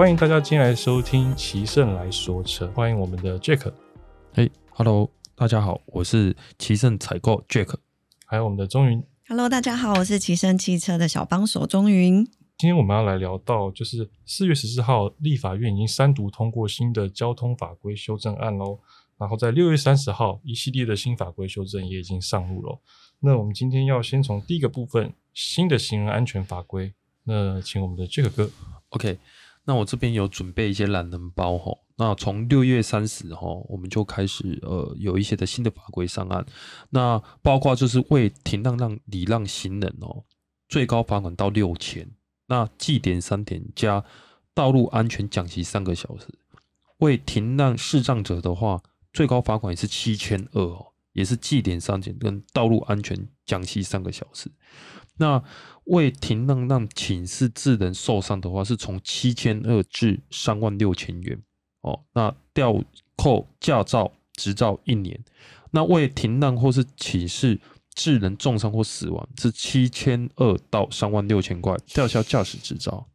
欢迎大家今天来收听奇胜来说车，欢迎我们的 Jack，嘿，Hello，大家好，我是奇胜采购 Jack，还有我们的钟云。Hello，大家好，我是奇胜汽车的小帮手钟云。今天我们要来聊到，就是四月十四号，立法院已经三读通过新的交通法规修正案喽。然后在六月三十号，一系列的新法规修正也已经上路了。那我们今天要先从第一个部分，新的行人安全法规。那请我们的 Jack 哥，OK。那我这边有准备一些懒人包哈。那从六月三十哈，我们就开始呃有一些的新的法规上岸。那包括就是为停让让礼让行人哦，最高罚款到六千。那记点三点加道路安全讲习三个小时。为停让视障者的话。最高罚款也是七千二哦，也是记点三点跟道路安全讲习三个小时。那为停让让请示致人受伤的话，是从七千二至三万六千元哦。那吊扣驾照执照一年。那为停让或是请示致人重伤或死亡，是七千二到三万六千块，吊销驾驶执照。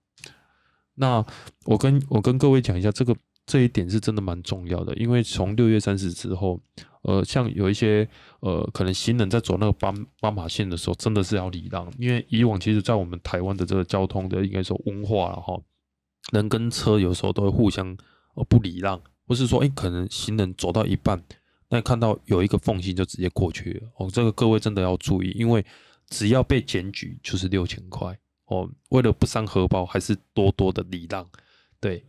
那我跟我跟各位讲一下这个。这一点是真的蛮重要的，因为从六月三十之后，呃，像有一些呃，可能行人在走那个斑斑马线的时候，真的是要礼让，因为以往其实，在我们台湾的这个交通的应该说文化了哈，人跟车有时候都会互相呃不礼让，或是说，哎，可能行人走到一半，那看到有一个缝隙就直接过去了哦，这个各位真的要注意，因为只要被检举就是六千块哦，为了不伤荷包，还是多多的礼让，对。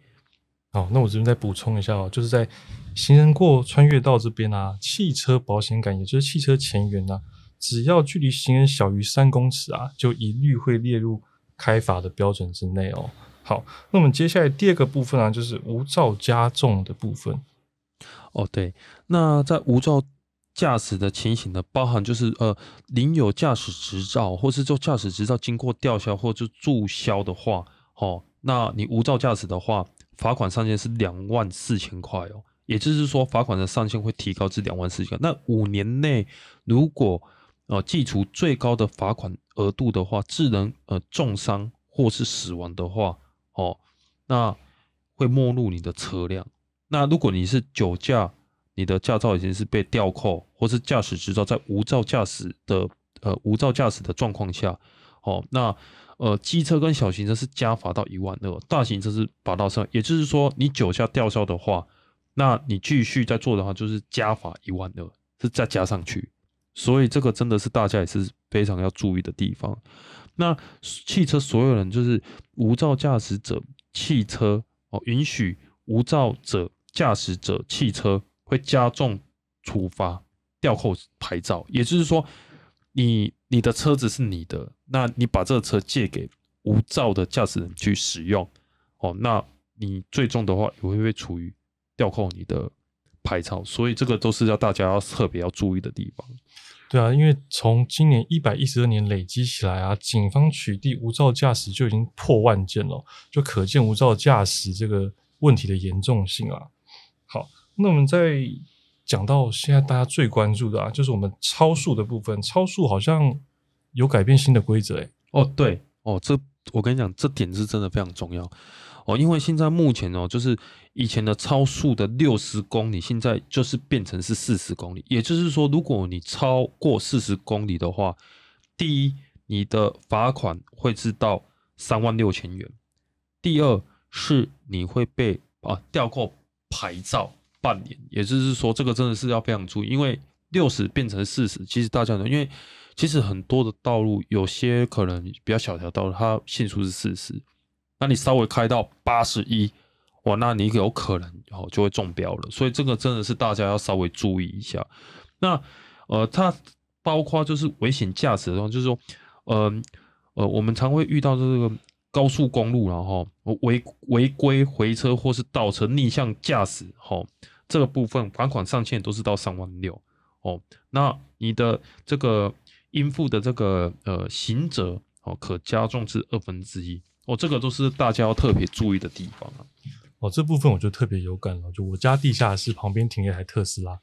好，那我这边再补充一下哦，就是在行人过穿越道这边啊，汽车保险杆，也就是汽车前缘啊，只要距离行人小于三公尺啊，就一律会列入开罚的标准之内哦。好，那我们接下来第二个部分啊，就是无照加重的部分。哦，对，那在无照驾驶的情形呢，包含就是呃，领有驾驶执照，或是做驾驶执照经过吊销或者注销的话，哦，那你无照驾驶的话。罚款上限是两万四千块哦，也就是说，罚款的上限会提高至两万四千。那五年内如果呃计除最高的罚款额度的话，致人呃重伤或是死亡的话，哦，那会没入你的车辆。那如果你是酒驾，你的驾照已经是被吊扣，或是驾驶执照在无照驾驶的呃无照驾驶的状况下，哦，那。呃，机车跟小型车是加罚到一万二，大型车是罚到三。也就是说，你酒驾吊销的话，那你继续再做的话，就是加罚一万二，是再加上去。所以这个真的是大家也是非常要注意的地方。那汽车所有人就是无照驾驶者汽车哦，允许无照者驾驶者汽车会加重处罚，吊扣牌照。也就是说。你你的车子是你的，那你把这个车借给无照的驾驶人去使用，哦，那你最终的话也会被处于吊扣你的牌照，所以这个都是要大家要特别要注意的地方。对啊，因为从今年一百一十二年累积起来啊，警方取缔无照驾驶就已经破万件了，就可见无照驾驶这个问题的严重性啊。好，那我们在。讲到现在，大家最关注的啊，就是我们超速的部分。超速好像有改变新的规则，哎，哦，对，哦，这我跟你讲，这点是真的非常重要哦，因为现在目前哦，就是以前的超速的六十公里，现在就是变成是四十公里。也就是说，如果你超过四十公里的话，第一，你的罚款会是到三万六千元；第二，是你会被啊吊扣牌照。半年，也就是说，这个真的是要非常注意，因为六十变成四十，其实大家呢，因为其实很多的道路，有些可能比较小条道路，它限速是四十，那你稍微开到八十一，哇，那你有可能哦就会中标了，所以这个真的是大家要稍微注意一下。那呃，它包括就是危险驾驶的时候，就是说，呃呃，我们常会遇到这个。高速公路，然后违违规回车或是倒车逆向驾驶，吼，这个部分罚款上限都是到三万六哦。那你的这个应付的这个呃刑责哦，可加重至二分之一哦。这个都是大家要特别注意的地方啊。哦，这部分我就特别有感了。就我家地下室旁边停了一台特斯拉，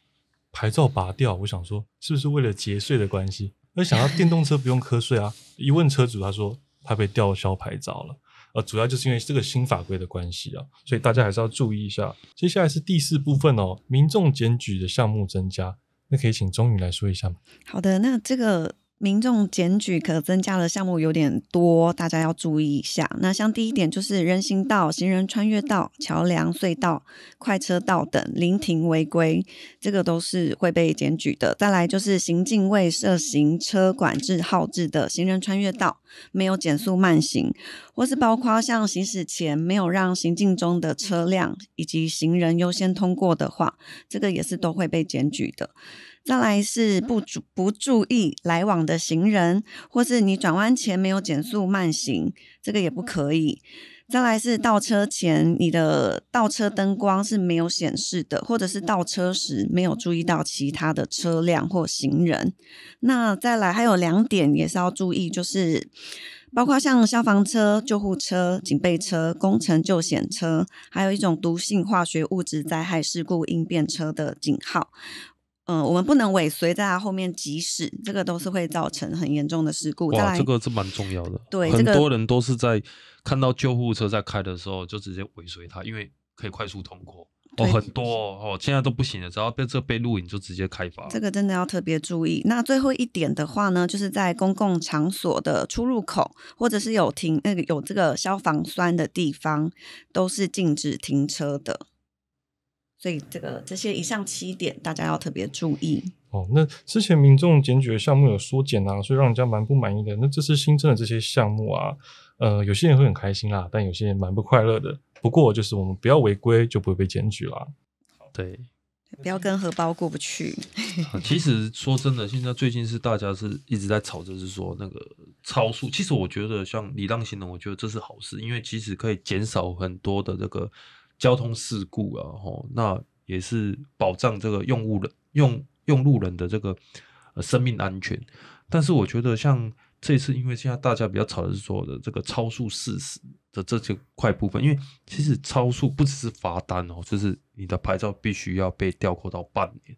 牌照拔掉，我想说是不是为了节税的关系？而想要电动车不用瞌税啊？一问车主，他说。他被吊销牌照了，呃，主要就是因为这个新法规的关系啊，所以大家还是要注意一下。接下来是第四部分哦，民众检举的项目增加，那可以请钟宇来说一下吗？好的，那这个。民众检举可增加的项目有点多，大家要注意一下。那像第一点就是人行道、行人穿越道、桥梁、隧道、快车道等临停违规，这个都是会被检举的。再来就是行进未设行车管制号志的行人穿越道，没有减速慢行，或是包括像行驶前没有让行进中的车辆以及行人优先通过的话，这个也是都会被检举的。再来是不注不注意来往的行人，或是你转弯前没有减速慢行，这个也不可以。再来是倒车前你的倒车灯光是没有显示的，或者是倒车时没有注意到其他的车辆或行人。那再来还有两点也是要注意，就是包括像消防车、救护车、警备车、工程救险车，还有一种毒性化学物质灾害事故应变车的警号。嗯，我们不能尾随在他后面急驶，这个都是会造成很严重的事故。哇，这个是蛮重要的。对，很多人都是在看到救护车在开的时候，就直接尾随他，因为可以快速通过。哦，很多哦，现在都不行了，只要被这被录影就直接开罚。这个真的要特别注意。那最后一点的话呢，就是在公共场所的出入口，或者是有停那个有这个消防栓的地方，都是禁止停车的。所以这个这些以上七点，大家要特别注意哦。那之前民众检举的项目有缩减啊，所以让人家蛮不满意的。那这次新增的这些项目啊，呃，有些人会很开心啦，但有些人蛮不快乐的。不过就是我们不要违规，就不会被检举啦。对，不要跟荷包过不去。其实说真的，现在最近是大家是一直在吵着是说那个超速。其实我觉得像礼让行人，我觉得这是好事，因为其实可以减少很多的这个。交通事故啊，吼，那也是保障这个用物人用用路人的这个呃生命安全。但是我觉得像这次，因为现在大家比较吵的是说的这个超速事实的这些块部分，因为其实超速不只是罚单哦，就是你的牌照必须要被吊扣到半年。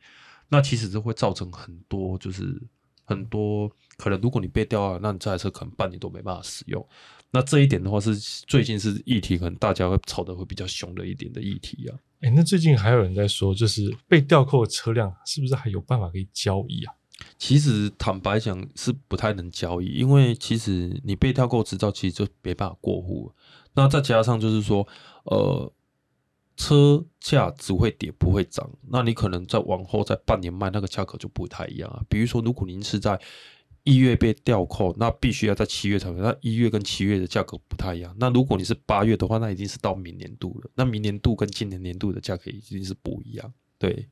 那其实这会造成很多，就是很多可能如果你被吊了，那你这台车可能半年都没办法使用。那这一点的话，是最近是议题，可能大家会吵得会比较凶的一点的议题啊。哎，那最近还有人在说，就是被吊扣的车辆是不是还有办法可以交易啊？其实坦白讲是不太能交易，因为其实你被吊扣执照，其实就没办法过户。那再加上就是说，呃，车价只会跌不会涨，那你可能在往后在半年卖那个价格就不太一样啊。比如说，如果您是在一月被吊扣，那必须要在七月才能。那一月跟七月的价格不太一样。那如果你是八月的话，那已经是到明年度了。那明年度跟今年年度的价格已经是不一样。对，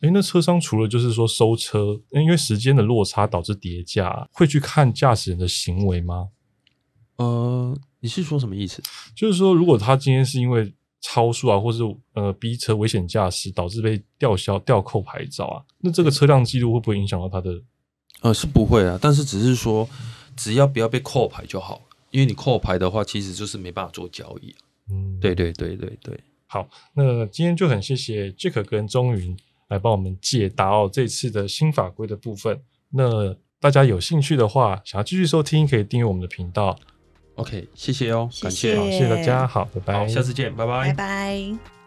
哎，那车商除了就是说收车，因为时间的落差导致叠价，会去看驾驶人的行为吗？呃，你是说什么意思？就是说，如果他今天是因为超速啊，或是呃逼车危险驾驶导致被吊销吊扣牌照啊，那这个车辆记录会不会影响到他的？呃，是不会啊，但是只是说，只要不要被扣牌就好因为你扣牌的话，其实就是没办法做交易嗯，对对对对对。好，那今天就很谢谢 Jack 跟钟云来帮我们解答哦这次的新法规的部分。那大家有兴趣的话，想要继续收听，可以订阅我们的频道。OK，谢谢哦，感谢，谢谢。大家，好，拜拜，下次见，拜拜，拜拜。